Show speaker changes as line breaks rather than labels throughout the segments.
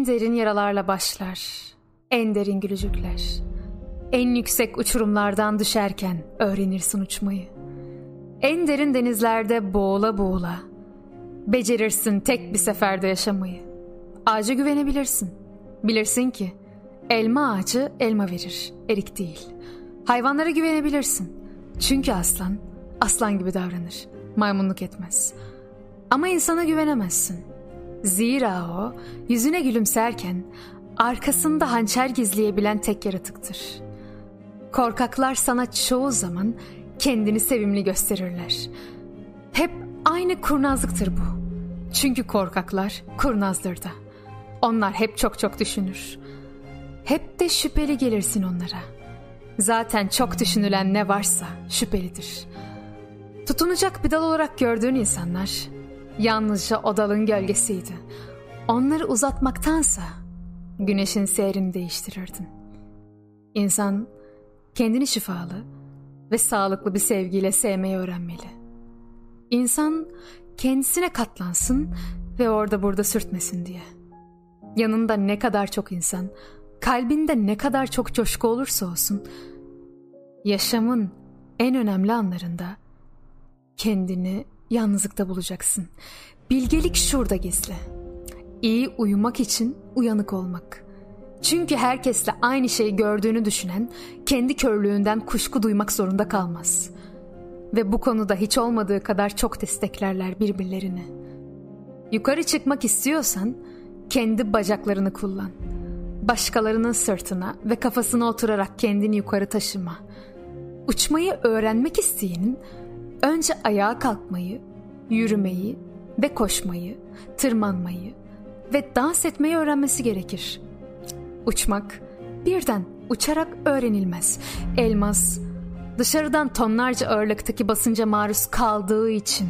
En derin yaralarla başlar, en derin gülücükler. En yüksek uçurumlardan düşerken öğrenirsin uçmayı. En derin denizlerde boğula boğula becerirsin tek bir seferde yaşamayı. Ağaca güvenebilirsin. Bilirsin ki elma ağacı elma verir, erik değil. Hayvanlara güvenebilirsin. Çünkü aslan aslan gibi davranır, maymunluk etmez. Ama insana güvenemezsin. Zira o yüzüne gülümserken arkasında hançer gizleyebilen tek yaratıktır. Korkaklar sana çoğu zaman kendini sevimli gösterirler. Hep aynı kurnazlıktır bu. Çünkü korkaklar kurnazdır da. Onlar hep çok çok düşünür. Hep de şüpheli gelirsin onlara. Zaten çok düşünülen ne varsa şüphelidir. Tutunacak bir dal olarak gördüğün insanlar yalnızca o dalın gölgesiydi. Onları uzatmaktansa güneşin seyrini değiştirirdin. İnsan kendini şifalı ve sağlıklı bir sevgiyle sevmeyi öğrenmeli. İnsan kendisine katlansın ve orada burada sürtmesin diye. Yanında ne kadar çok insan, kalbinde ne kadar çok coşku olursa olsun, yaşamın en önemli anlarında kendini yalnızlıkta bulacaksın. Bilgelik şurada gizli. İyi uyumak için uyanık olmak. Çünkü herkesle aynı şeyi gördüğünü düşünen kendi körlüğünden kuşku duymak zorunda kalmaz. Ve bu konuda hiç olmadığı kadar çok desteklerler birbirlerini. Yukarı çıkmak istiyorsan kendi bacaklarını kullan. Başkalarının sırtına ve kafasına oturarak kendini yukarı taşıma. Uçmayı öğrenmek isteyenin önce ayağa kalkmayı, yürümeyi ve koşmayı, tırmanmayı ve dans etmeyi öğrenmesi gerekir. Uçmak birden uçarak öğrenilmez. Elmas dışarıdan tonlarca ağırlıktaki basınca maruz kaldığı için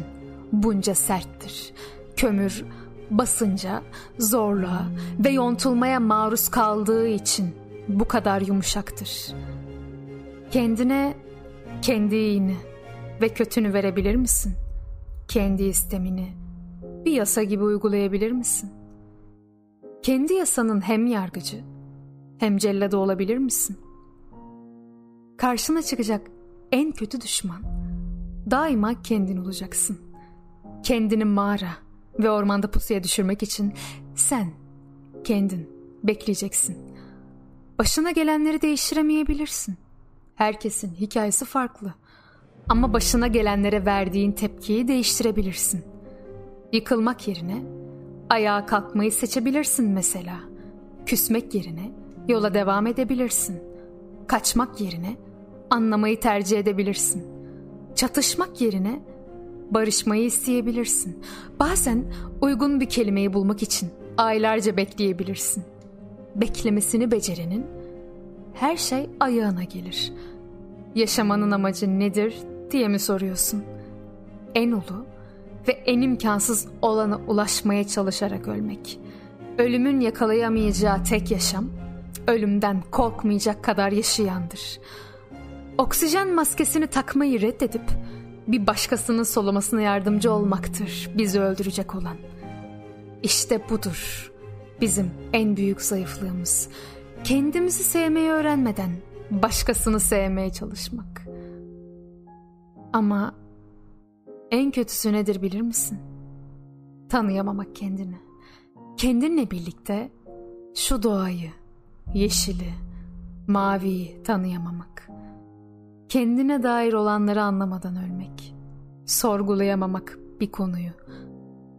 bunca serttir. Kömür basınca, zorluğa ve yontulmaya maruz kaldığı için bu kadar yumuşaktır. Kendine kendi iyini ve kötünü verebilir misin? Kendi istemini bir yasa gibi uygulayabilir misin? Kendi yasanın hem yargıcı hem celladı olabilir misin? Karşına çıkacak en kötü düşman daima kendin olacaksın. Kendini mağara ve ormanda pusuya düşürmek için sen kendin bekleyeceksin. Başına gelenleri değiştiremeyebilirsin. Herkesin hikayesi farklı. Ama başına gelenlere verdiğin tepkiyi değiştirebilirsin. Yıkılmak yerine ayağa kalkmayı seçebilirsin mesela. Küsmek yerine yola devam edebilirsin. Kaçmak yerine anlamayı tercih edebilirsin. Çatışmak yerine barışmayı isteyebilirsin. Bazen uygun bir kelimeyi bulmak için aylarca bekleyebilirsin. Beklemesini becerenin her şey ayağına gelir. Yaşamanın amacı nedir diye mi soruyorsun? En ulu ve en imkansız olana ulaşmaya çalışarak ölmek. Ölümün yakalayamayacağı tek yaşam, ölümden korkmayacak kadar yaşayandır. Oksijen maskesini takmayı reddedip bir başkasının solumasına yardımcı olmaktır bizi öldürecek olan. İşte budur bizim en büyük zayıflığımız. Kendimizi sevmeyi öğrenmeden başkasını sevmeye çalışmak. Ama en kötüsü nedir bilir misin? Tanıyamamak kendini. Kendinle birlikte şu doğayı, yeşili, maviyi tanıyamamak. Kendine dair olanları anlamadan ölmek. Sorgulayamamak bir konuyu.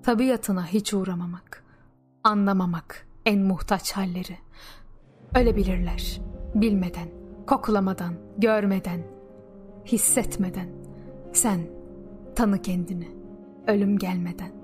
Tabiatına hiç uğramamak. Anlamamak en muhtaç halleri. Ölebilirler. Bilmeden, kokulamadan, görmeden, hissetmeden. Sen tanı kendini ölüm gelmeden.